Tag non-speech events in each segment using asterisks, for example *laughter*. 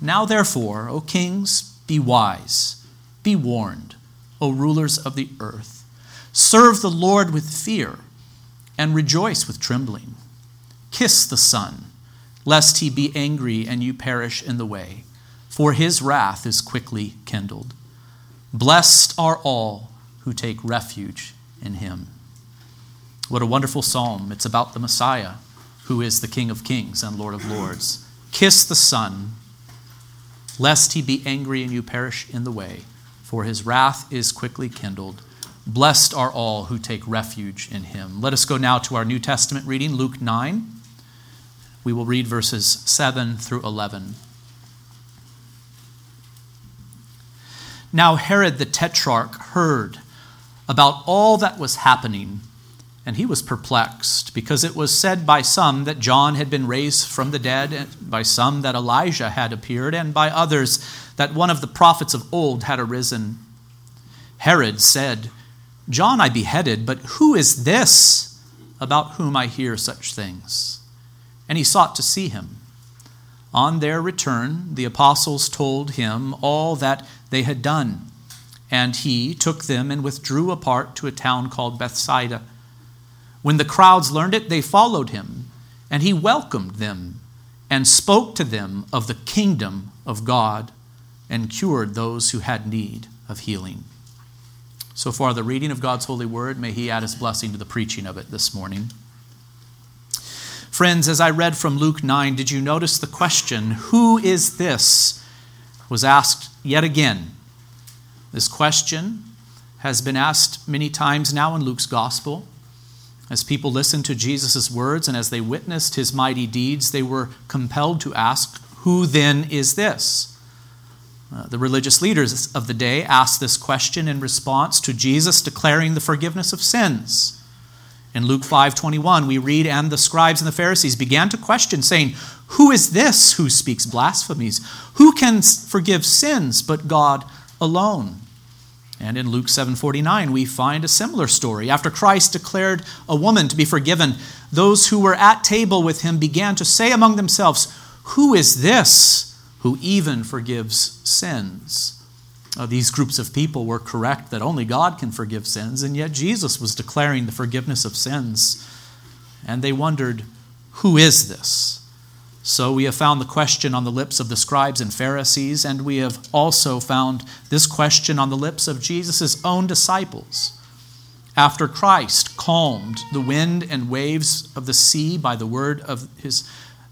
Now, therefore, O kings, be wise, be warned, O rulers of the earth. Serve the Lord with fear, and rejoice with trembling. Kiss the Son, lest he be angry and you perish in the way, for his wrath is quickly kindled. Blessed are all who take refuge in him. What a wonderful psalm. It's about the Messiah, who is the King of kings and Lord of lords. Kiss the Son, lest he be angry and you perish in the way, for his wrath is quickly kindled. Blessed are all who take refuge in him. Let us go now to our New Testament reading, Luke 9. We will read verses 7 through 11. Now Herod the Tetrarch heard about all that was happening, and he was perplexed, because it was said by some that John had been raised from the dead, by some that Elijah had appeared, and by others that one of the prophets of old had arisen. Herod said, John I beheaded, but who is this about whom I hear such things? and he sought to see him. On their return, the apostles told him all that they had done, and he took them and withdrew apart to a town called Bethsaida. When the crowds learned it, they followed him, and he welcomed them and spoke to them of the kingdom of God and cured those who had need of healing. So far, the reading of God's holy word, may he add his blessing to the preaching of it this morning. Friends, as I read from Luke 9, did you notice the question, Who is this? was asked yet again. This question has been asked many times now in Luke's gospel. As people listened to Jesus' words and as they witnessed his mighty deeds, they were compelled to ask, Who then is this? Uh, the religious leaders of the day asked this question in response to Jesus declaring the forgiveness of sins. In Luke 5:21 we read and the scribes and the Pharisees began to question saying, "Who is this who speaks blasphemies? Who can forgive sins but God alone?" And in Luke 7:49 we find a similar story. After Christ declared a woman to be forgiven, those who were at table with him began to say among themselves, "Who is this who even forgives sins?" these groups of people were correct that only God can forgive sins, and yet Jesus was declaring the forgiveness of sins. And they wondered, Who is this? So we have found the question on the lips of the scribes and Pharisees, and we have also found this question on the lips of Jesus' own disciples. After Christ calmed the wind and waves of the sea by the word of his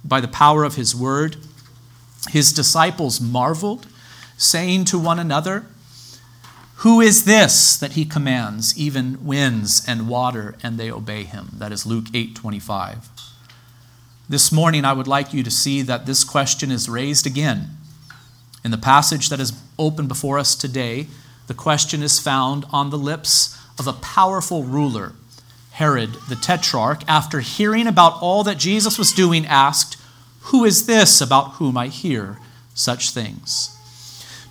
by the power of his word, his disciples marveled saying to one another, Who is this that he commands, even winds and water, and they obey him? That is Luke 8 25. This morning, I would like you to see that this question is raised again. In the passage that is open before us today, the question is found on the lips of a powerful ruler, Herod the Tetrarch, after hearing about all that Jesus was doing, asked, Who is this about whom I hear such things?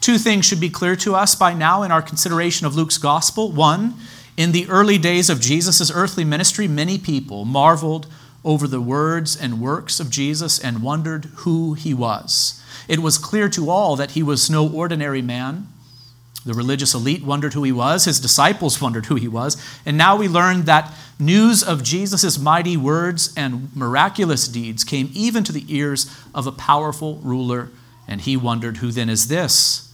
Two things should be clear to us by now in our consideration of Luke's gospel. One, in the early days of Jesus' earthly ministry, many people marveled over the words and works of Jesus and wondered who he was. It was clear to all that he was no ordinary man. The religious elite wondered who he was, his disciples wondered who he was, and now we learn that news of Jesus' mighty words and miraculous deeds came even to the ears of a powerful ruler, and he wondered, Who then is this?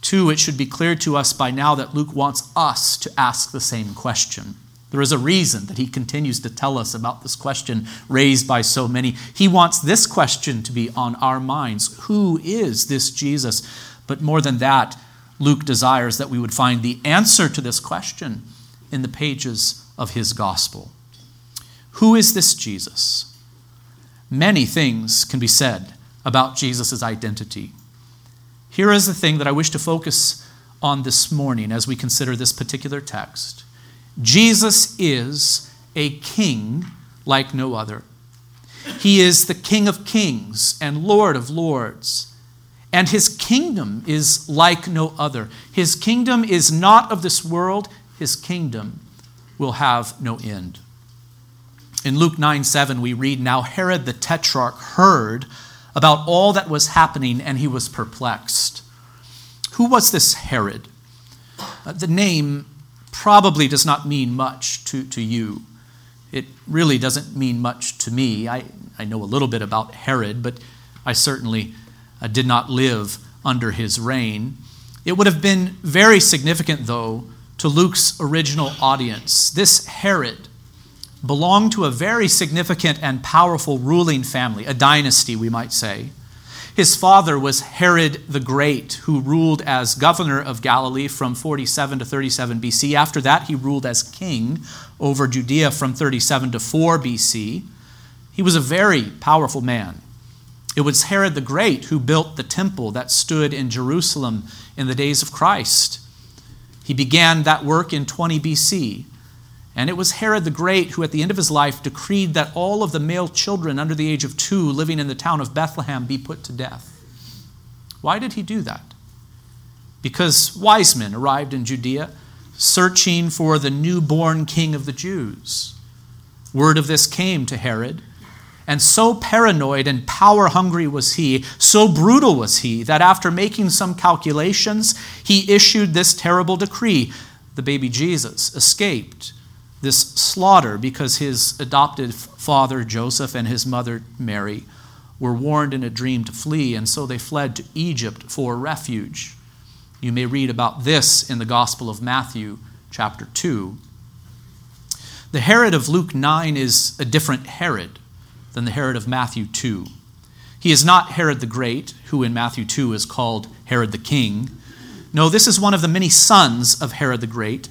Two, it should be clear to us by now that Luke wants us to ask the same question. There is a reason that he continues to tell us about this question raised by so many. He wants this question to be on our minds Who is this Jesus? But more than that, Luke desires that we would find the answer to this question in the pages of his gospel. Who is this Jesus? Many things can be said about Jesus' identity. Here is the thing that I wish to focus on this morning as we consider this particular text Jesus is a king like no other. He is the King of kings and Lord of lords. And his kingdom is like no other. His kingdom is not of this world, his kingdom will have no end. In Luke 9 7, we read, Now Herod the Tetrarch heard about all that was happening, and he was perplexed. Who was this Herod? Uh, the name probably does not mean much to, to you. It really doesn't mean much to me. I, I know a little bit about Herod, but I certainly uh, did not live under his reign. It would have been very significant, though, to Luke's original audience. This Herod belonged to a very significant and powerful ruling family, a dynasty, we might say. His father was Herod the Great, who ruled as governor of Galilee from 47 to 37 BC. After that, he ruled as king over Judea from 37 to 4 BC. He was a very powerful man. It was Herod the Great who built the temple that stood in Jerusalem in the days of Christ. He began that work in 20 BC. And it was Herod the Great who, at the end of his life, decreed that all of the male children under the age of two living in the town of Bethlehem be put to death. Why did he do that? Because wise men arrived in Judea searching for the newborn king of the Jews. Word of this came to Herod, and so paranoid and power hungry was he, so brutal was he, that after making some calculations, he issued this terrible decree the baby Jesus escaped this slaughter because his adopted father Joseph and his mother Mary were warned in a dream to flee, and so they fled to Egypt for refuge. You may read about this in the Gospel of Matthew, chapter 2. The Herod of Luke 9 is a different Herod than the Herod of Matthew 2. He is not Herod the Great, who in Matthew 2 is called Herod the King. No, this is one of the many sons of Herod the Great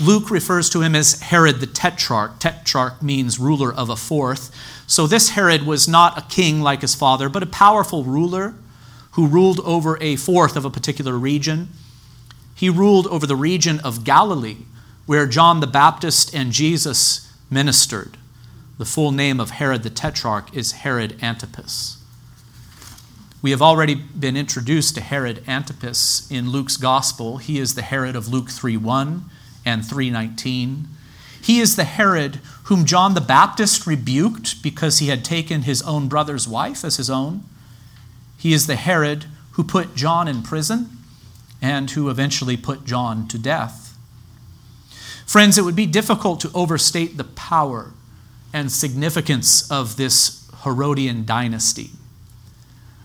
Luke refers to him as Herod the Tetrarch. Tetrarch means ruler of a fourth. So this Herod was not a king like his father, but a powerful ruler who ruled over a fourth of a particular region. He ruled over the region of Galilee, where John the Baptist and Jesus ministered. The full name of Herod the Tetrarch is Herod Antipas. We have already been introduced to Herod Antipas in Luke's gospel. He is the Herod of Luke 3:1 and 319. He is the Herod whom John the Baptist rebuked because he had taken his own brother's wife as his own. He is the Herod who put John in prison and who eventually put John to death. Friends, it would be difficult to overstate the power and significance of this Herodian dynasty.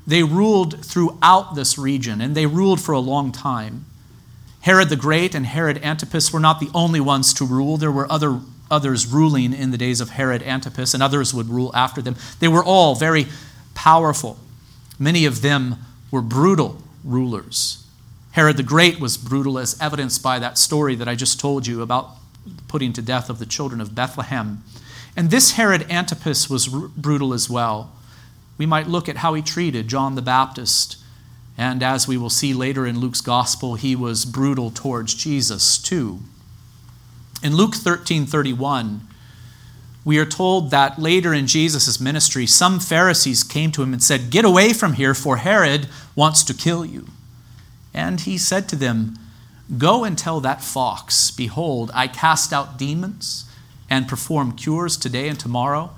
They ruled throughout this region, and they ruled for a long time. Herod the Great and Herod Antipas were not the only ones to rule. There were other, others ruling in the days of Herod Antipas, and others would rule after them. They were all very powerful. Many of them were brutal rulers. Herod the Great was brutal, as evidenced by that story that I just told you about putting to death of the children of Bethlehem. And this Herod Antipas was r- brutal as well. We might look at how he treated John the Baptist and as we will see later in Luke's gospel, he was brutal towards Jesus too. In Luke 13:31, we are told that later in Jesus' ministry, some Pharisees came to him and said, Get away from here, for Herod wants to kill you. And he said to them, Go and tell that fox, Behold, I cast out demons and perform cures today and tomorrow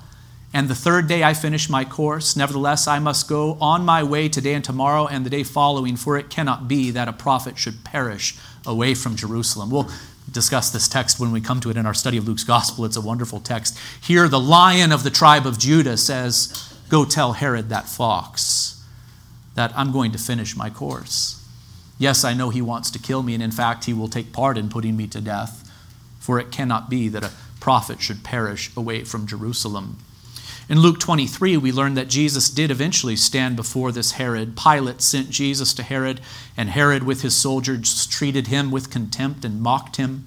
and the third day I finish my course. Nevertheless, I must go on my way today and tomorrow and the day following, for it cannot be that a prophet should perish away from Jerusalem. We'll discuss this text when we come to it in our study of Luke's gospel. It's a wonderful text. Here, the lion of the tribe of Judah says, Go tell Herod that fox that I'm going to finish my course. Yes, I know he wants to kill me, and in fact, he will take part in putting me to death, for it cannot be that a prophet should perish away from Jerusalem. In Luke 23, we learn that Jesus did eventually stand before this Herod. Pilate sent Jesus to Herod, and Herod, with his soldiers, treated him with contempt and mocked him.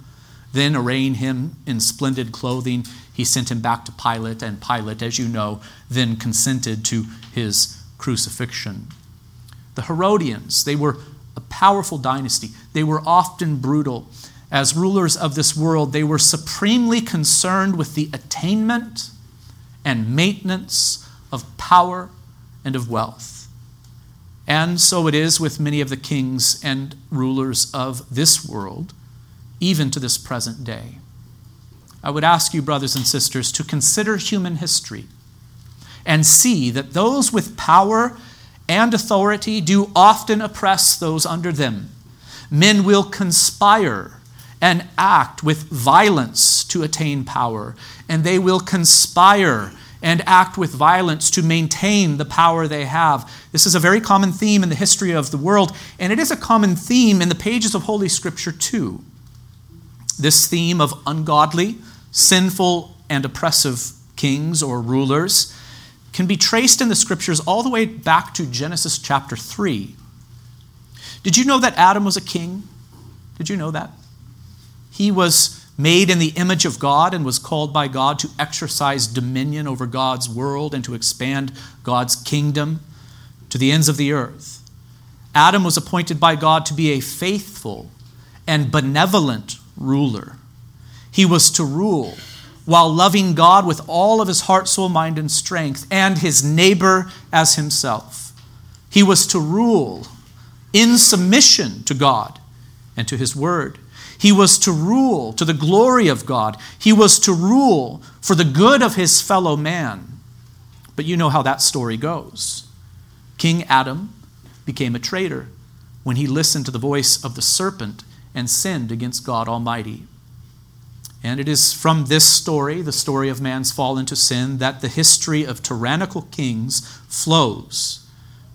Then, arraying him in splendid clothing, he sent him back to Pilate, and Pilate, as you know, then consented to his crucifixion. The Herodians, they were a powerful dynasty. They were often brutal. As rulers of this world, they were supremely concerned with the attainment and maintenance of power and of wealth. And so it is with many of the kings and rulers of this world, even to this present day. I would ask you, brothers and sisters, to consider human history and see that those with power and authority do often oppress those under them. Men will conspire and act with violence to attain power, and they will conspire and act with violence to maintain the power they have. This is a very common theme in the history of the world, and it is a common theme in the pages of Holy Scripture, too. This theme of ungodly, sinful, and oppressive kings or rulers can be traced in the scriptures all the way back to Genesis chapter 3. Did you know that Adam was a king? Did you know that? He was made in the image of God and was called by God to exercise dominion over God's world and to expand God's kingdom to the ends of the earth. Adam was appointed by God to be a faithful and benevolent ruler. He was to rule while loving God with all of his heart, soul, mind, and strength, and his neighbor as himself. He was to rule in submission to God and to his word. He was to rule to the glory of God. He was to rule for the good of his fellow man. But you know how that story goes. King Adam became a traitor when he listened to the voice of the serpent and sinned against God Almighty. And it is from this story, the story of man's fall into sin, that the history of tyrannical kings flows.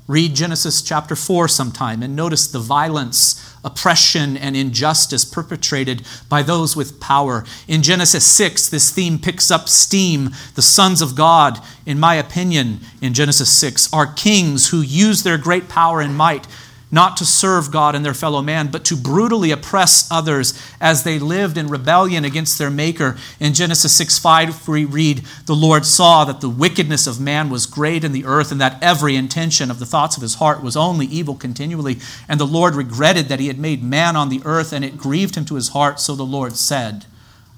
Read Genesis chapter 4 sometime and notice the violence, oppression, and injustice perpetrated by those with power. In Genesis 6, this theme picks up steam. The sons of God, in my opinion, in Genesis 6, are kings who use their great power and might not to serve God and their fellow man, but to brutally oppress others as they lived in rebellion against their Maker. In Genesis 6 5, we read, The Lord saw that the wickedness of man was great in the earth, and that every intention of the thoughts of his heart was only evil continually. And the Lord regretted that he had made man on the earth, and it grieved him to his heart. So the Lord said,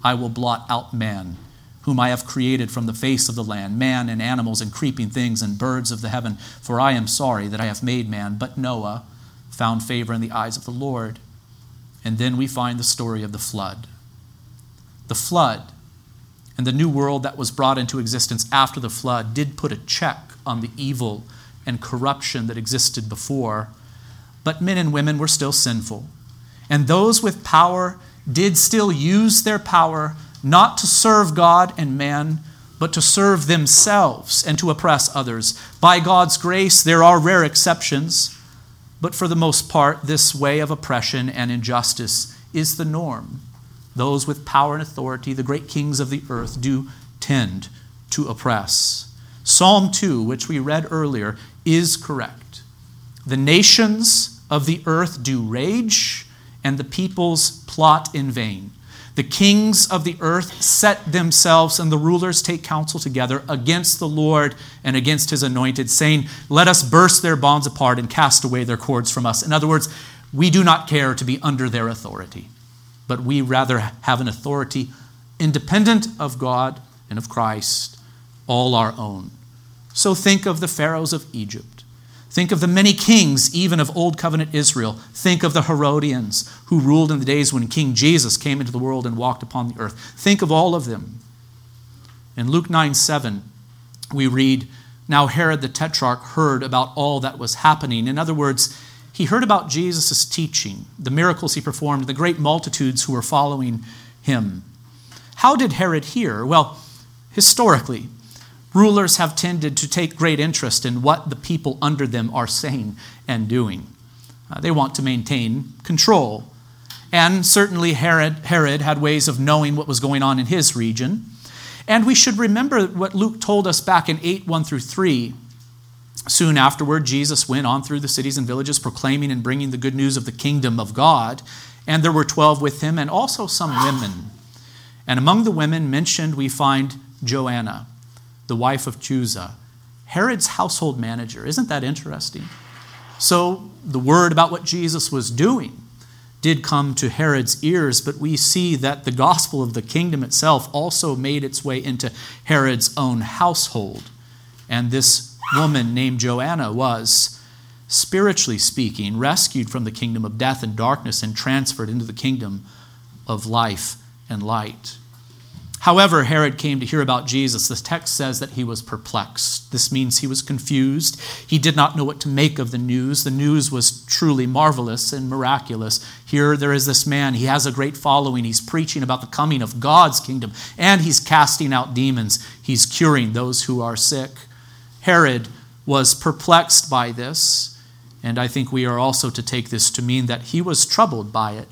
I will blot out man whom I have created from the face of the land, man and animals and creeping things and birds of the heaven, for I am sorry that I have made man. But Noah found favor in the eyes of the Lord. And then we find the story of the flood. The flood and the new world that was brought into existence after the flood did put a check on the evil and corruption that existed before, but men and women were still sinful. And those with power did still use their power not to serve God and man, but to serve themselves and to oppress others. By God's grace, there are rare exceptions. But for the most part, this way of oppression and injustice is the norm. Those with power and authority, the great kings of the earth, do tend to oppress. Psalm 2, which we read earlier, is correct. The nations of the earth do rage, and the peoples plot in vain. The kings of the earth set themselves, and the rulers take counsel together against the Lord and against his anointed, saying, Let us burst their bonds apart and cast away their cords from us. In other words, we do not care to be under their authority, but we rather have an authority independent of God and of Christ, all our own. So think of the pharaohs of Egypt. Think of the many kings, even of Old Covenant Israel. Think of the Herodians who ruled in the days when King Jesus came into the world and walked upon the earth. Think of all of them. In Luke 9 7, we read, Now Herod the Tetrarch heard about all that was happening. In other words, he heard about Jesus' teaching, the miracles he performed, the great multitudes who were following him. How did Herod hear? Well, historically, Rulers have tended to take great interest in what the people under them are saying and doing. Uh, they want to maintain control. And certainly Herod, Herod had ways of knowing what was going on in his region. And we should remember what Luke told us back in 8 1 through 3. Soon afterward, Jesus went on through the cities and villages, proclaiming and bringing the good news of the kingdom of God. And there were 12 with him, and also some women. And among the women mentioned, we find Joanna, the wife of Chuza, Herod's household manager. Isn't that interesting? So, the word about what Jesus was doing did come to Herod's ears, but we see that the gospel of the kingdom itself also made its way into Herod's own household. And this woman named Joanna was, spiritually speaking, rescued from the kingdom of death and darkness and transferred into the kingdom of life and light. However, Herod came to hear about Jesus. The text says that he was perplexed. This means he was confused. He did not know what to make of the news. The news was truly marvelous and miraculous. Here there is this man. He has a great following. He's preaching about the coming of God's kingdom, and he's casting out demons. He's curing those who are sick. Herod was perplexed by this, and I think we are also to take this to mean that he was troubled by it.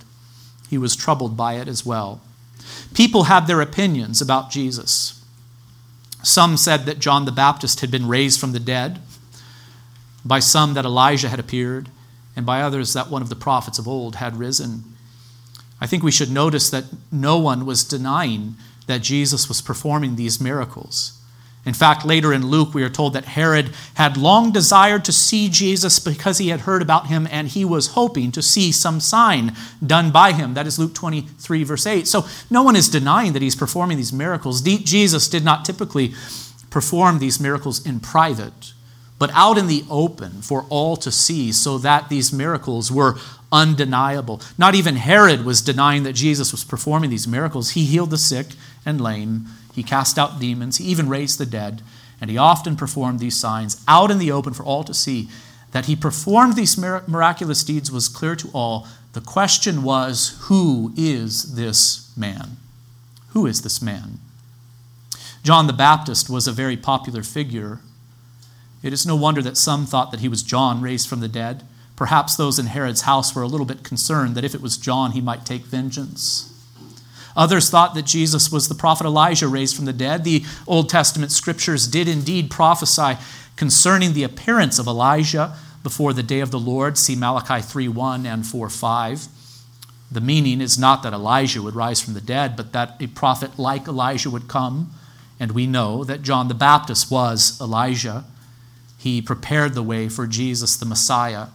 He was troubled by it as well. People had their opinions about Jesus. Some said that John the Baptist had been raised from the dead, by some that Elijah had appeared, and by others that one of the prophets of old had risen. I think we should notice that no one was denying that Jesus was performing these miracles. In fact, later in Luke, we are told that Herod had long desired to see Jesus because he had heard about him and he was hoping to see some sign done by him. That is Luke 23, verse 8. So no one is denying that he's performing these miracles. Jesus did not typically perform these miracles in private, but out in the open for all to see, so that these miracles were undeniable. Not even Herod was denying that Jesus was performing these miracles. He healed the sick and lame he cast out demons. He even raised the dead. And he often performed these signs out in the open for all to see. That he performed these miraculous deeds was clear to all. The question was who is this man? Who is this man? John the Baptist was a very popular figure. It is no wonder that some thought that he was John raised from the dead. Perhaps those in Herod's house were a little bit concerned that if it was John, he might take vengeance. Others thought that Jesus was the prophet Elijah raised from the dead. The Old Testament scriptures did indeed prophesy concerning the appearance of Elijah before the day of the Lord. See Malachi 3:1 and 4:5. The meaning is not that Elijah would rise from the dead, but that a prophet like Elijah would come. And we know that John the Baptist was Elijah. He prepared the way for Jesus the Messiah.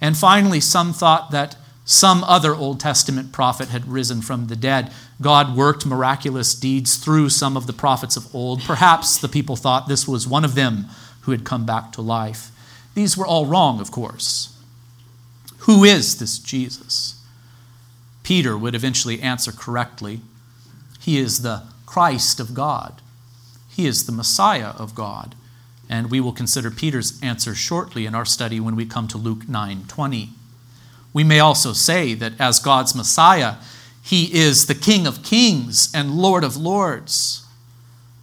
And finally, some thought that some other Old Testament prophet had risen from the dead. God worked miraculous deeds through some of the prophets of old. Perhaps the people thought this was one of them who had come back to life. These were all wrong, of course. Who is this Jesus? Peter would eventually answer correctly. He is the Christ of God. He is the Messiah of God. And we will consider Peter's answer shortly in our study when we come to Luke 9 20. We may also say that as God's Messiah, he is the King of kings and Lord of lords.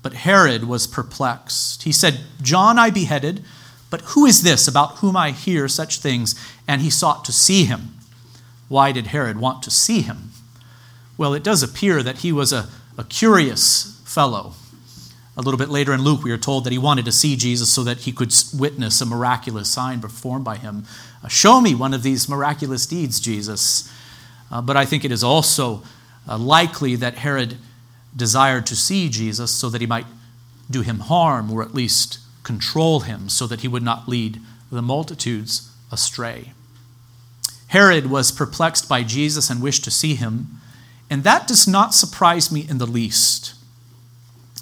But Herod was perplexed. He said, John I beheaded, but who is this about whom I hear such things? And he sought to see him. Why did Herod want to see him? Well, it does appear that he was a, a curious fellow. A little bit later in Luke, we are told that he wanted to see Jesus so that he could witness a miraculous sign performed by him. Uh, show me one of these miraculous deeds, Jesus. Uh, but I think it is also uh, likely that Herod desired to see Jesus so that he might do him harm or at least control him so that he would not lead the multitudes astray. Herod was perplexed by Jesus and wished to see him, and that does not surprise me in the least.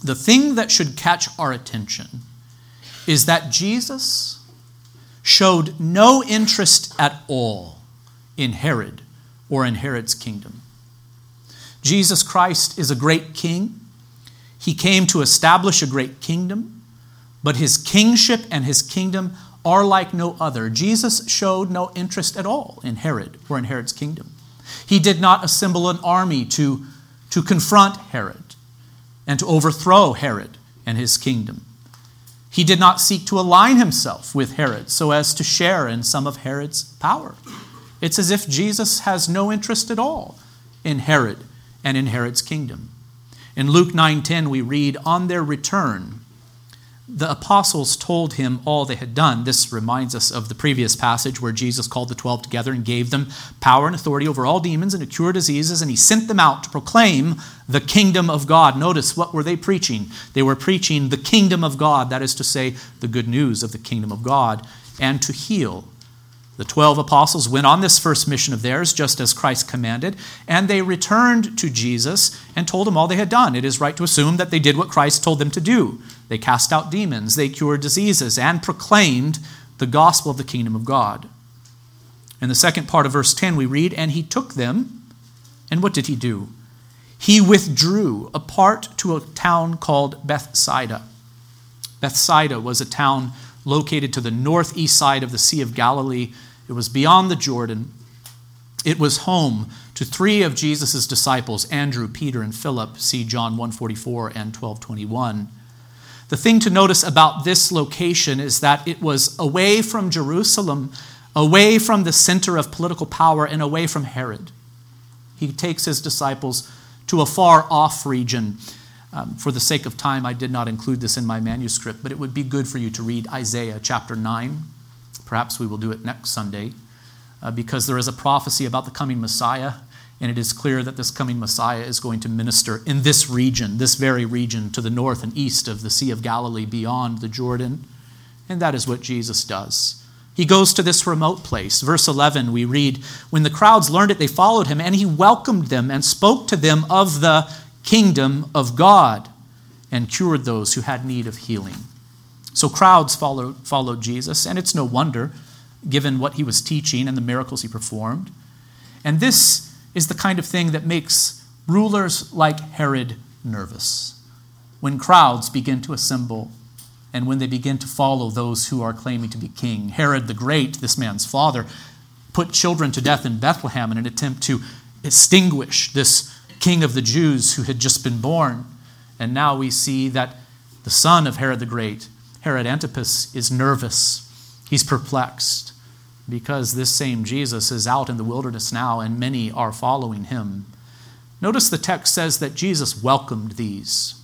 The thing that should catch our attention is that Jesus showed no interest at all in Herod or in Herod's kingdom. Jesus Christ is a great king. He came to establish a great kingdom, but his kingship and his kingdom are like no other. Jesus showed no interest at all in Herod or in Herod's kingdom. He did not assemble an army to, to confront Herod and to overthrow Herod and his kingdom. He did not seek to align himself with Herod so as to share in some of Herod's power. It's as if Jesus has no interest at all in Herod and in Herod's kingdom. In Luke 9:10 we read on their return the apostles told him all they had done. This reminds us of the previous passage where Jesus called the 12 together and gave them power and authority over all demons and to cure diseases, and he sent them out to proclaim the kingdom of God. Notice what were they preaching? They were preaching the kingdom of God, that is to say, the good news of the kingdom of God, and to heal. The 12 apostles went on this first mission of theirs, just as Christ commanded, and they returned to Jesus and told him all they had done. It is right to assume that they did what Christ told them to do. They cast out demons, they cured diseases, and proclaimed the gospel of the kingdom of God. In the second part of verse 10, we read, And he took them, and what did he do? He withdrew apart to a town called Bethsaida. Bethsaida was a town located to the northeast side of the Sea of Galilee. It was beyond the Jordan. It was home to three of Jesus' disciples, Andrew, Peter, and Philip. See John 144 and 1221. The thing to notice about this location is that it was away from Jerusalem, away from the center of political power, and away from Herod. He takes his disciples to a far off region. Um, for the sake of time, I did not include this in my manuscript, but it would be good for you to read Isaiah chapter 9. Perhaps we will do it next Sunday, uh, because there is a prophecy about the coming Messiah and it is clear that this coming Messiah is going to minister in this region, this very region to the north and east of the Sea of Galilee beyond the Jordan. And that is what Jesus does. He goes to this remote place. Verse 11, we read When the crowds learned it, they followed him, and he welcomed them and spoke to them of the kingdom of God and cured those who had need of healing. So crowds followed, followed Jesus, and it's no wonder, given what he was teaching and the miracles he performed. And this is the kind of thing that makes rulers like Herod nervous. When crowds begin to assemble and when they begin to follow those who are claiming to be king. Herod the Great, this man's father, put children to death in Bethlehem in an attempt to extinguish this king of the Jews who had just been born. And now we see that the son of Herod the Great, Herod Antipas, is nervous. He's perplexed because this same Jesus is out in the wilderness now and many are following him. Notice the text says that Jesus welcomed these.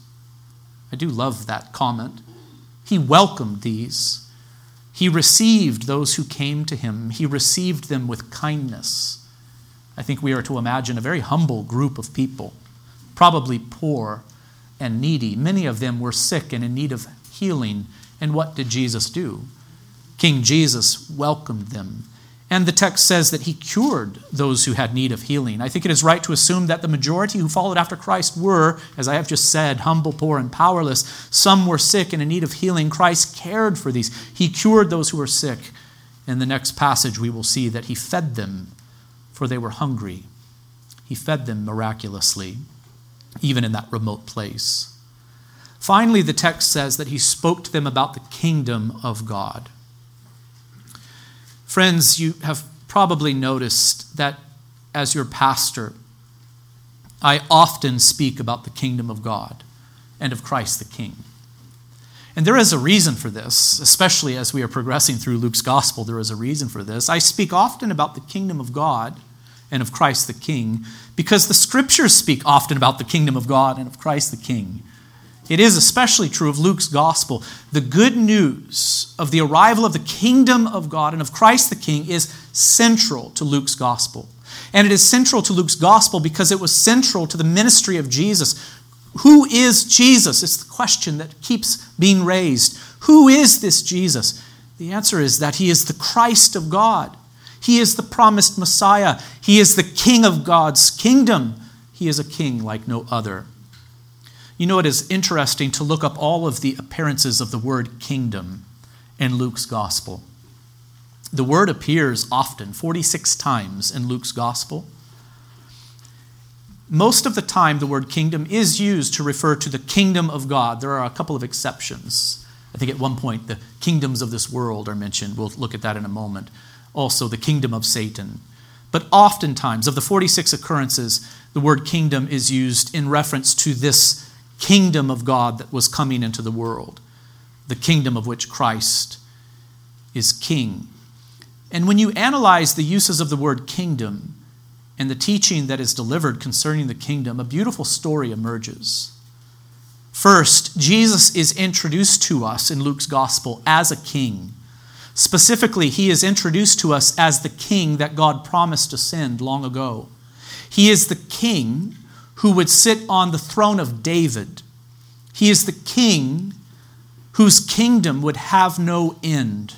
I do love that comment. He welcomed these. He received those who came to him, he received them with kindness. I think we are to imagine a very humble group of people, probably poor and needy. Many of them were sick and in need of healing. And what did Jesus do? King Jesus welcomed them. And the text says that he cured those who had need of healing. I think it is right to assume that the majority who followed after Christ were, as I have just said, humble, poor, and powerless. Some were sick and in need of healing. Christ cared for these. He cured those who were sick. In the next passage, we will see that he fed them, for they were hungry. He fed them miraculously, even in that remote place. Finally, the text says that he spoke to them about the kingdom of God. Friends, you have probably noticed that as your pastor, I often speak about the kingdom of God and of Christ the King. And there is a reason for this, especially as we are progressing through Luke's gospel. There is a reason for this. I speak often about the kingdom of God and of Christ the King because the scriptures speak often about the kingdom of God and of Christ the King. It is especially true of Luke's gospel. The good news of the arrival of the kingdom of God and of Christ the King is central to Luke's gospel. And it is central to Luke's gospel because it was central to the ministry of Jesus. Who is Jesus? It's the question that keeps being raised. Who is this Jesus? The answer is that he is the Christ of God. He is the promised Messiah. He is the King of God's kingdom. He is a king like no other. You know, it is interesting to look up all of the appearances of the word kingdom in Luke's gospel. The word appears often, 46 times in Luke's gospel. Most of the time, the word kingdom is used to refer to the kingdom of God. There are a couple of exceptions. I think at one point, the kingdoms of this world are mentioned. We'll look at that in a moment. Also, the kingdom of Satan. But oftentimes, of the 46 occurrences, the word kingdom is used in reference to this kingdom of God that was coming into the world. the kingdom of which Christ is king. And when you analyze the uses of the word kingdom and the teaching that is delivered concerning the kingdom, a beautiful story emerges. First, Jesus is introduced to us in Luke's gospel as a king. Specifically, he is introduced to us as the king that God promised to send long ago. He is the king who would sit on the throne of David. He is the king whose kingdom would have no end.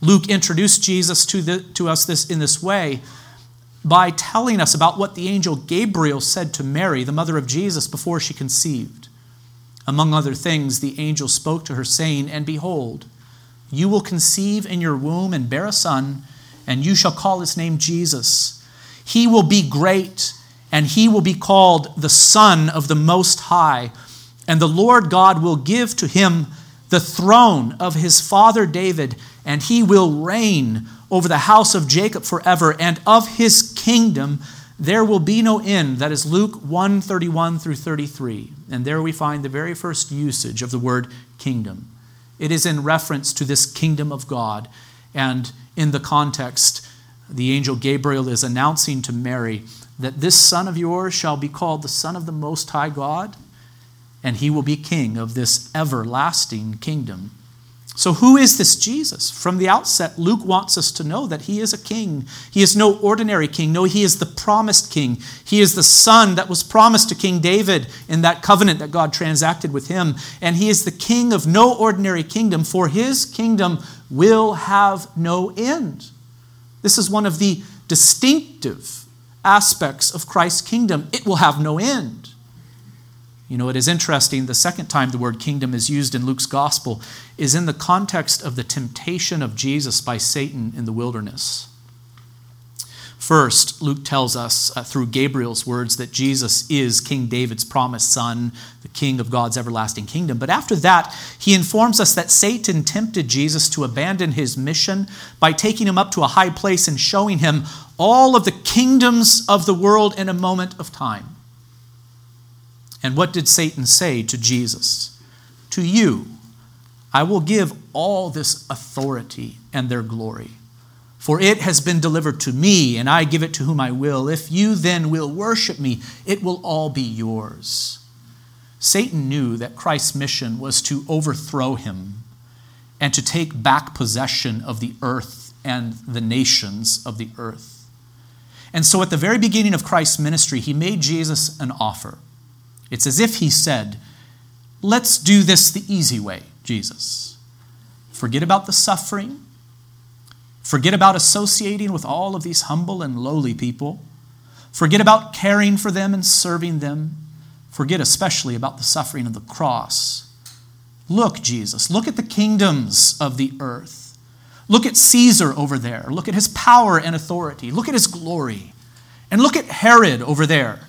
Luke introduced Jesus to, the, to us this, in this way by telling us about what the angel Gabriel said to Mary, the mother of Jesus, before she conceived. Among other things, the angel spoke to her, saying, And behold, you will conceive in your womb and bear a son, and you shall call his name Jesus. He will be great, and he will be called the Son of the Most High. And the Lord God will give to him the throne of his father David, and he will reign over the house of Jacob forever, and of his kingdom there will be no end. That is Luke 1 31 through 33. And there we find the very first usage of the word kingdom. It is in reference to this kingdom of God. And in the context, the angel Gabriel is announcing to Mary that this son of yours shall be called the Son of the Most High God and he will be king of this everlasting kingdom. So, who is this Jesus? From the outset, Luke wants us to know that he is a king. He is no ordinary king. No, he is the promised king. He is the son that was promised to King David in that covenant that God transacted with him. And he is the king of no ordinary kingdom, for his kingdom will have no end. This is one of the distinctive aspects of Christ's kingdom. It will have no end. You know, it is interesting, the second time the word kingdom is used in Luke's gospel is in the context of the temptation of Jesus by Satan in the wilderness. First, Luke tells us uh, through Gabriel's words that Jesus is King David's promised son, the king of God's everlasting kingdom. But after that, he informs us that Satan tempted Jesus to abandon his mission by taking him up to a high place and showing him all of the kingdoms of the world in a moment of time. And what did Satan say to Jesus? To you, I will give all this authority and their glory. For it has been delivered to me, and I give it to whom I will. If you then will worship me, it will all be yours. Satan knew that Christ's mission was to overthrow him and to take back possession of the earth and the nations of the earth. And so at the very beginning of Christ's ministry, he made Jesus an offer. It's as if he said, Let's do this the easy way, Jesus. Forget about the suffering. Forget about associating with all of these humble and lowly people. Forget about caring for them and serving them. Forget especially about the suffering of the cross. Look, Jesus, look at the kingdoms of the earth. Look at Caesar over there. Look at his power and authority. Look at his glory. And look at Herod over there.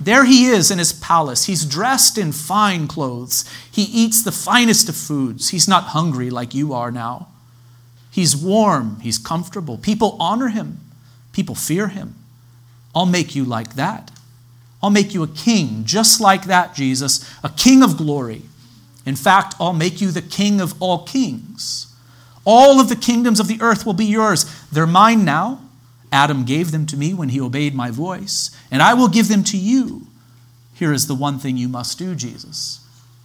There he is in his palace. He's dressed in fine clothes. He eats the finest of foods. He's not hungry like you are now. He's warm. He's comfortable. People honor him. People fear him. I'll make you like that. I'll make you a king just like that, Jesus, a king of glory. In fact, I'll make you the king of all kings. All of the kingdoms of the earth will be yours. They're mine now. Adam gave them to me when he obeyed my voice, and I will give them to you. Here is the one thing you must do, Jesus.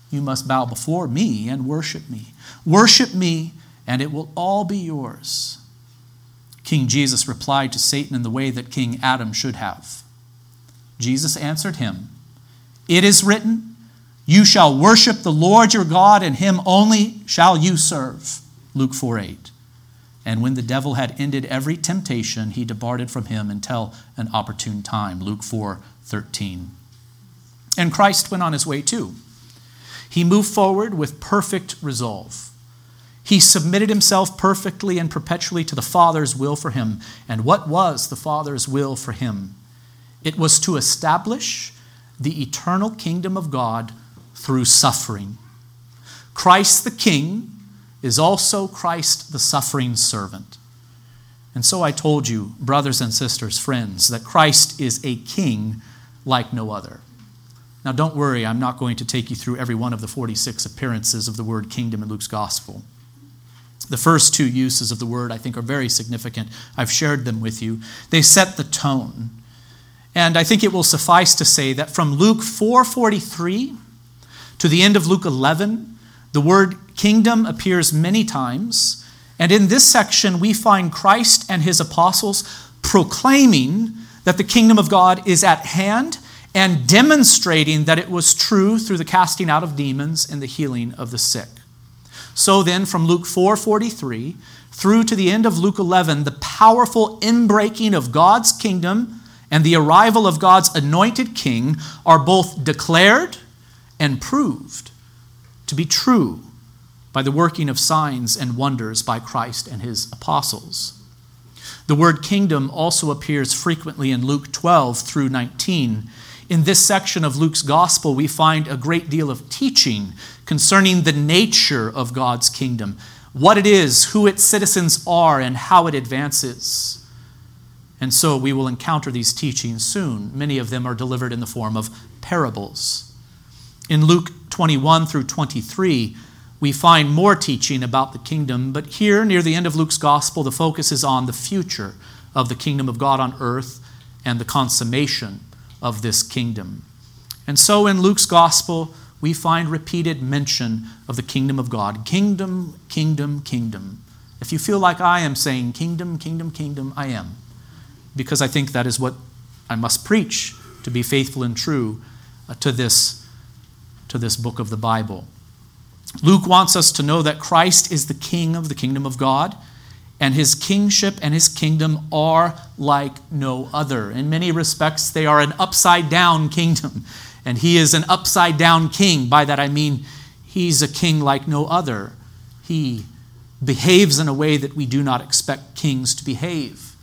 You must bow before me and worship me. Worship me, and it will all be yours. King Jesus replied to Satan in the way that King Adam should have. Jesus answered him, It is written, You shall worship the Lord your God, and him only shall you serve. Luke 4 8. And when the devil had ended every temptation, he departed from him until an opportune time. Luke 4 13. And Christ went on his way too. He moved forward with perfect resolve. He submitted himself perfectly and perpetually to the Father's will for him. And what was the Father's will for him? It was to establish the eternal kingdom of God through suffering. Christ the King is also Christ the suffering servant. And so I told you, brothers and sisters, friends, that Christ is a king like no other. Now, don't worry, I'm not going to take you through every one of the 46 appearances of the word kingdom in Luke's gospel. The first two uses of the word, I think, are very significant. I've shared them with you. They set the tone. And I think it will suffice to say that from Luke 4:43 to the end of Luke 11, the word kingdom appears many times. And in this section, we find Christ and his apostles proclaiming that the kingdom of God is at hand and demonstrating that it was true through the casting out of demons and the healing of the sick. So then, from Luke 4:43 through to the end of Luke 11, the powerful inbreaking of God's kingdom and the arrival of God's anointed king are both declared and proved to be true by the working of signs and wonders by Christ and his apostles. The word kingdom also appears frequently in Luke 12 through 19 in this section of Luke's gospel, we find a great deal of teaching concerning the nature of God's kingdom, what it is, who its citizens are, and how it advances. And so we will encounter these teachings soon. Many of them are delivered in the form of parables. In Luke 21 through 23, we find more teaching about the kingdom, but here, near the end of Luke's gospel, the focus is on the future of the kingdom of God on earth and the consummation of this kingdom. And so in Luke's gospel, we find repeated mention of the kingdom of God. Kingdom, kingdom, kingdom. If you feel like I am saying kingdom, kingdom, kingdom, I am. Because I think that is what I must preach to be faithful and true uh, to this, to this book of the Bible. Luke wants us to know that Christ is the king of the kingdom of God and his kingship and his kingdom are like no other. In many respects, they are an upside down kingdom, *laughs* and he is an upside down king. By that I mean he's a king like no other. He behaves in a way that we do not expect kings to behave.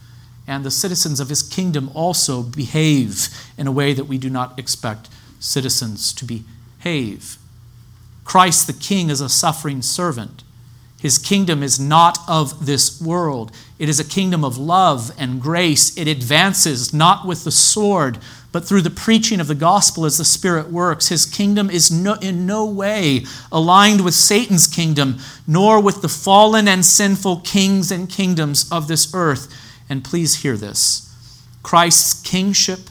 And the citizens of his kingdom also behave in a way that we do not expect citizens to behave. Christ the king is a suffering servant. His kingdom is not of this world. It is a kingdom of love and grace. It advances not with the sword, but through the preaching of the gospel as the Spirit works. His kingdom is no, in no way aligned with Satan's kingdom, nor with the fallen and sinful kings and kingdoms of this earth. And please hear this Christ's kingship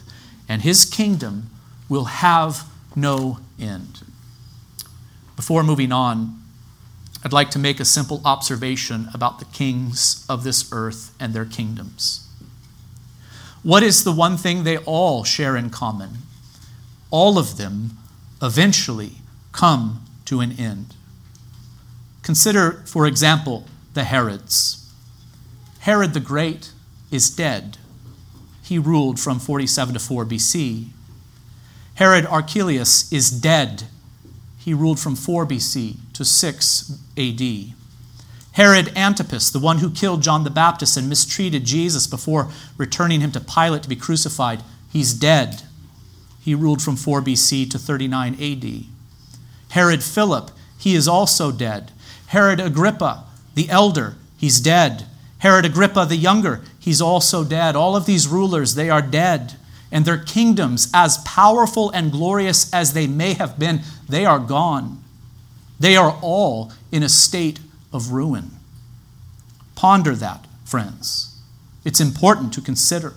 and his kingdom will have no end. Before moving on, I'd like to make a simple observation about the kings of this earth and their kingdoms. What is the one thing they all share in common? All of them eventually come to an end. Consider, for example, the Herods. Herod the Great is dead. He ruled from 47 to 4 BC. Herod Archelaus is dead he ruled from 4 BC to 6 AD. Herod Antipas, the one who killed John the Baptist and mistreated Jesus before returning him to Pilate to be crucified, he's dead. He ruled from 4 BC to 39 AD. Herod Philip, he is also dead. Herod Agrippa, the elder, he's dead. Herod Agrippa the younger, he's also dead. All of these rulers, they are dead and their kingdoms, as powerful and glorious as they may have been, they are gone. They are all in a state of ruin. Ponder that, friends. It's important to consider.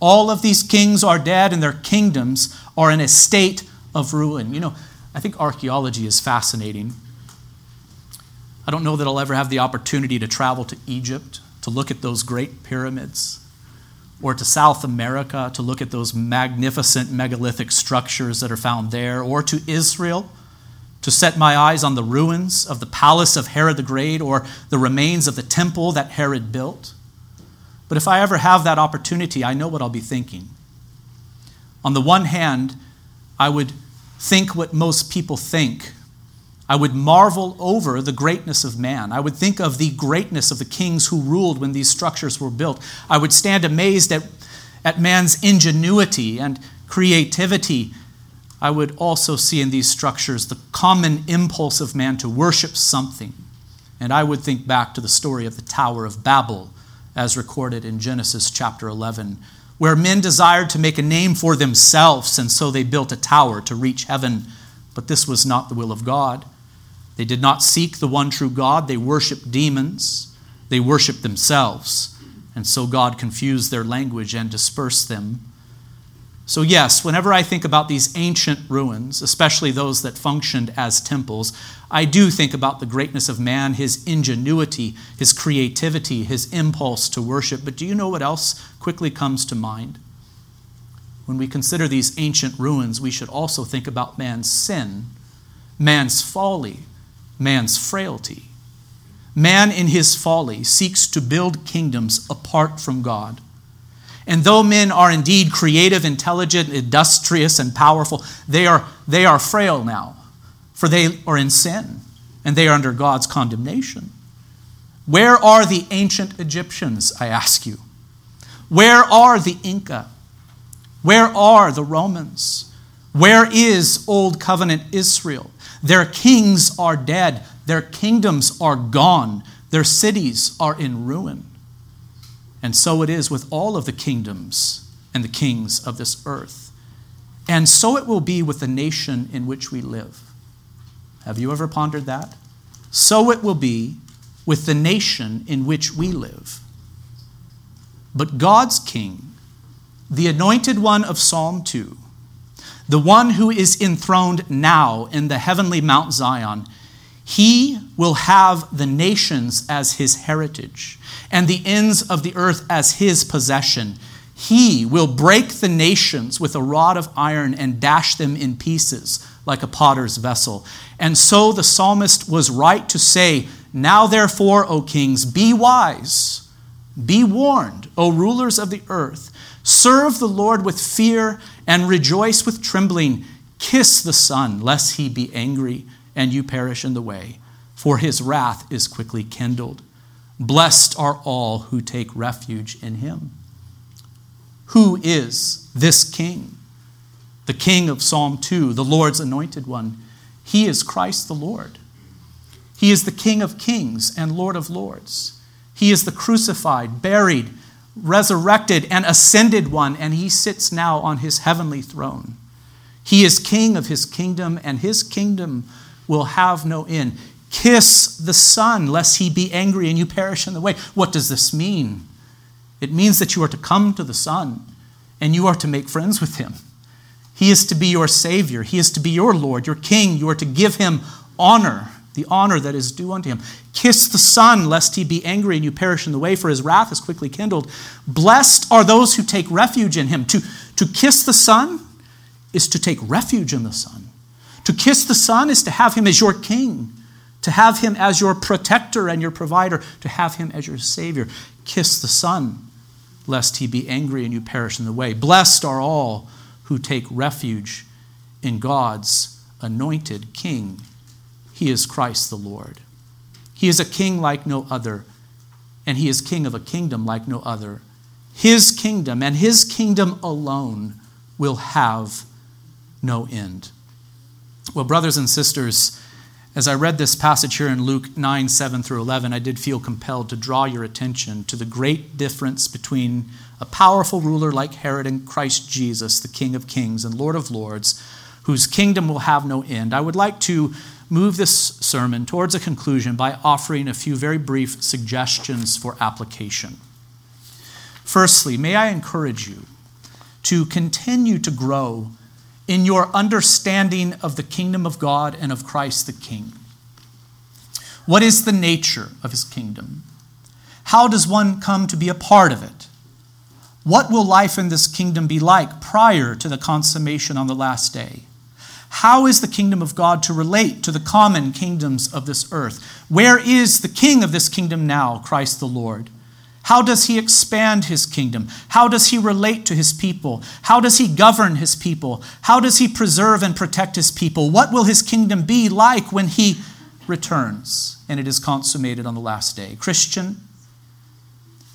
All of these kings are dead, and their kingdoms are in a state of ruin. You know, I think archaeology is fascinating. I don't know that I'll ever have the opportunity to travel to Egypt to look at those great pyramids or to South America to look at those magnificent megalithic structures that are found there, or to Israel to set my eyes on the ruins of the palace of Herod the Great or the remains of the temple that Herod built. But if I ever have that opportunity, I know what I'll be thinking. On the one hand, I would think what most people think I would marvel over the greatness of man. I would think of the greatness of the kings who ruled when these structures were built. I would stand amazed at, at man's ingenuity and creativity. I would also see in these structures the common impulse of man to worship something. And I would think back to the story of the Tower of Babel as recorded in Genesis chapter 11, where men desired to make a name for themselves, and so they built a tower to reach heaven. But this was not the will of God. They did not seek the one true God, they worshiped demons, they worshiped themselves. And so God confused their language and dispersed them. So, yes, whenever I think about these ancient ruins, especially those that functioned as temples, I do think about the greatness of man, his ingenuity, his creativity, his impulse to worship. But do you know what else quickly comes to mind? When we consider these ancient ruins, we should also think about man's sin, man's folly, man's frailty. Man, in his folly, seeks to build kingdoms apart from God. And though men are indeed creative, intelligent, industrious, and powerful, they are, they are frail now, for they are in sin and they are under God's condemnation. Where are the ancient Egyptians, I ask you? Where are the Inca? Where are the Romans? Where is Old Covenant Israel? Their kings are dead, their kingdoms are gone, their cities are in ruin. And so it is with all of the kingdoms and the kings of this earth. And so it will be with the nation in which we live. Have you ever pondered that? So it will be with the nation in which we live. But God's king, the anointed one of Psalm 2, the one who is enthroned now in the heavenly Mount Zion, he will have the nations as his heritage and the ends of the earth as his possession. He will break the nations with a rod of iron and dash them in pieces like a potter's vessel. And so the psalmist was right to say, Now therefore, O kings, be wise, be warned, O rulers of the earth. Serve the Lord with fear and rejoice with trembling. Kiss the Son, lest he be angry and you perish in the way, for his wrath is quickly kindled. Blessed are all who take refuge in him. Who is this king? The king of Psalm 2, the Lord's anointed one. He is Christ the Lord. He is the King of kings and Lord of lords. He is the crucified, buried, resurrected, and ascended one, and he sits now on his heavenly throne. He is king of his kingdom, and his kingdom will have no end. Kiss the Son, lest he be angry and you perish in the way. What does this mean? It means that you are to come to the Son and you are to make friends with him. He is to be your Savior, He is to be your Lord, your King. You are to give him honor, the honor that is due unto him. Kiss the Son, lest he be angry and you perish in the way, for his wrath is quickly kindled. Blessed are those who take refuge in him. To, to kiss the Son is to take refuge in the Son. To kiss the Son is to have him as your King to have him as your protector and your provider, to have him as your Savior. Kiss the Son, lest he be angry and you perish in the way. Blessed are all who take refuge in God's anointed King. He is Christ the Lord. He is a king like no other, and he is king of a kingdom like no other. His kingdom and his kingdom alone will have no end. Well, brothers and sisters, as I read this passage here in Luke 9, 7 through 11, I did feel compelled to draw your attention to the great difference between a powerful ruler like Herod and Christ Jesus, the King of Kings and Lord of Lords, whose kingdom will have no end. I would like to move this sermon towards a conclusion by offering a few very brief suggestions for application. Firstly, may I encourage you to continue to grow in your understanding of the kingdom of God and of Christ the King. What is the nature of his kingdom? How does one come to be a part of it? What will life in this kingdom be like prior to the consummation on the last day? How is the kingdom of God to relate to the common kingdoms of this earth? Where is the king of this kingdom now, Christ the Lord? How does he expand his kingdom? How does he relate to his people? How does he govern his people? How does he preserve and protect his people? What will his kingdom be like when he returns and it is consummated on the last day? Christian,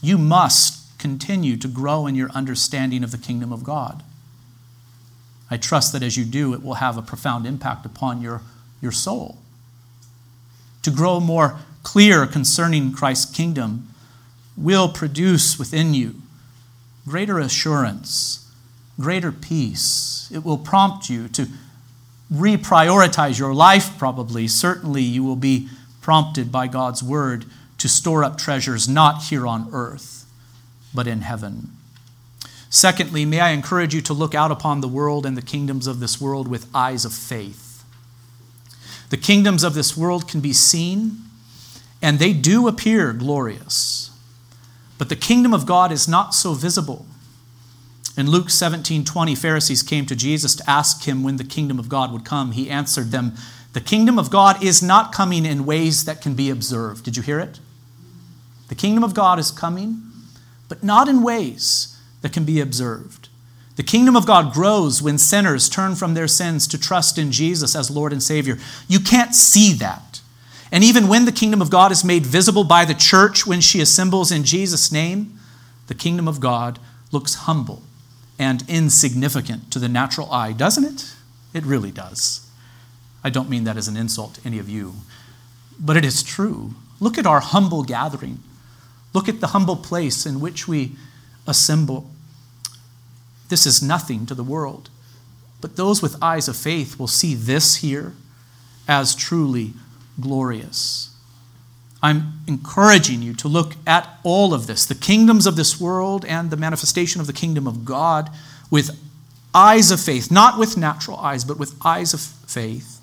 you must continue to grow in your understanding of the kingdom of God. I trust that as you do, it will have a profound impact upon your, your soul. To grow more clear concerning Christ's kingdom will produce within you greater assurance, greater peace. It will prompt you to reprioritize your life, probably. Certainly, you will be prompted by God's word to store up treasures not here on earth, but in heaven. Secondly, may I encourage you to look out upon the world and the kingdoms of this world with eyes of faith. The kingdoms of this world can be seen, and they do appear glorious. But the kingdom of God is not so visible. In Luke 17 20, Pharisees came to Jesus to ask him when the kingdom of God would come. He answered them, The kingdom of God is not coming in ways that can be observed. Did you hear it? The kingdom of God is coming, but not in ways that can be observed. The kingdom of God grows when sinners turn from their sins to trust in Jesus as Lord and Savior. You can't see that. And even when the kingdom of God is made visible by the church when she assembles in Jesus' name, the kingdom of God looks humble and insignificant to the natural eye, doesn't it? It really does. I don't mean that as an insult to any of you, but it is true. Look at our humble gathering. Look at the humble place in which we assemble. This is nothing to the world. But those with eyes of faith will see this here as truly glorious. I'm encouraging you to look at all of this, the kingdoms of this world and the manifestation of the kingdom of God, with eyes of faith, not with natural eyes, but with eyes of faith.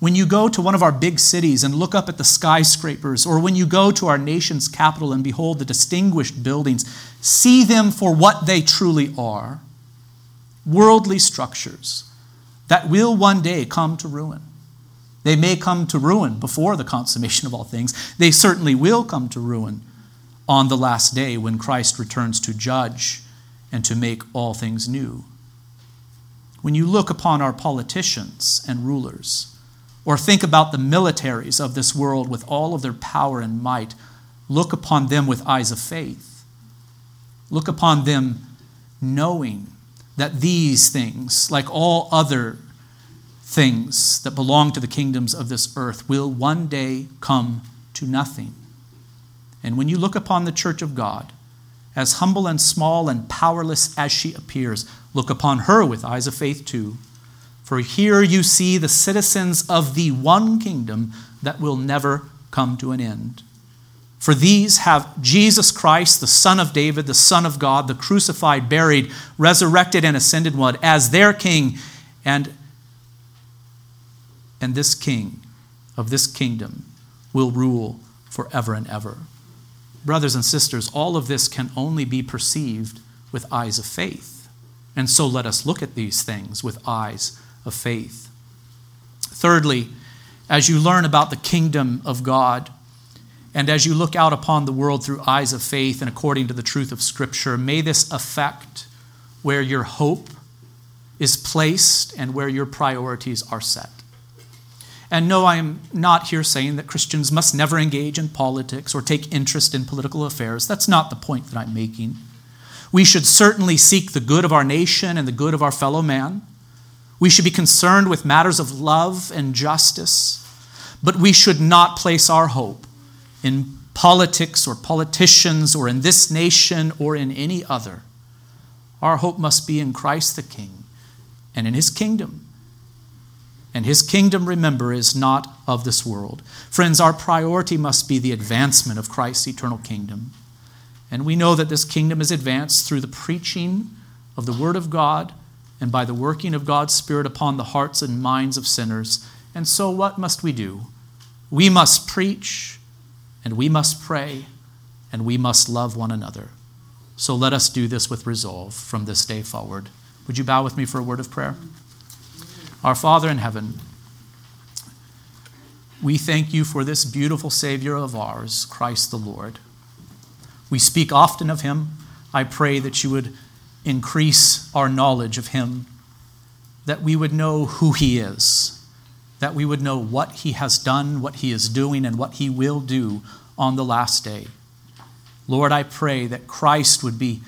When you go to one of our big cities and look up at the skyscrapers, or when you go to our nation's capital and behold the distinguished buildings, see them for what they truly are worldly structures that will one day come to ruin. They may come to ruin before the consummation of all things. They certainly will come to ruin on the last day when Christ returns to judge and to make all things new. When you look upon our politicians and rulers, or think about the militaries of this world with all of their power and might, look upon them with eyes of faith. Look upon them knowing that these things, like all other things that belong to the kingdoms of this earth, will one day come to nothing. And when you look upon the church of God, as humble and small and powerless as she appears, look upon her with eyes of faith too for here you see the citizens of the one kingdom that will never come to an end. For these have Jesus Christ, the Son of David, the Son of God, the crucified, buried, resurrected, and ascended one, as their king. And, and this king of this kingdom will rule forever and ever. Brothers and sisters, all of this can only be perceived with eyes of faith. And so let us look at these things with eyes of faith. Thirdly, as you learn about the kingdom of God, and as you look out upon the world through eyes of faith and according to the truth of Scripture, may this affect where your hope is placed and where your priorities are set. And no, I am not here saying that Christians must never engage in politics or take interest in political affairs. That's not the point that I'm making. We should certainly seek the good of our nation and the good of our fellow man. We should be concerned with matters of love and justice, but we should not place our hope in politics or politicians or in this nation or in any other. Our hope must be in Christ the King and in his kingdom. And his kingdom, remember, is not of this world. Friends, our priority must be the advancement of Christ's eternal kingdom. And we know that this kingdom is advanced through the preaching of the Word of God and by the working of God's Spirit upon the hearts and minds of sinners. And so, what must we do? We must preach, and we must pray, and we must love one another. So, let us do this with resolve from this day forward. Would you bow with me for a word of prayer? Our Father in heaven, we thank you for this beautiful Savior of ours, Christ the Lord. We speak often of him. I pray that you would increase our knowledge of Him, that we would know who He is, that we would know what He has done, what He is doing, and what He will do on the last day. Lord, I pray that Christ would be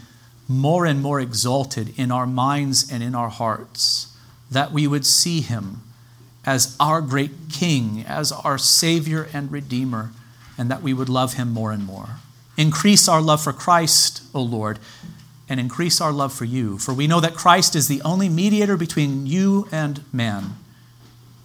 more and more exalted in our minds and in our hearts, that we would see Him as our great King, as our Savior and Redeemer, and that we would love Him more and more. Increase our love for Christ, O Lord and increase our love for you, for we know that Christ is the only mediator between you and man.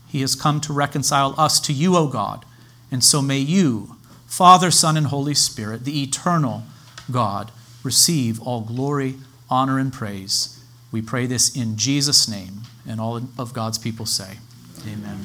He has come to reconcile us to you, O God. And so may you, Father, Son, and Holy Spirit, the eternal God, receive all glory, honor, and praise. We pray this in Jesus' name, and all of God's people say, Amen.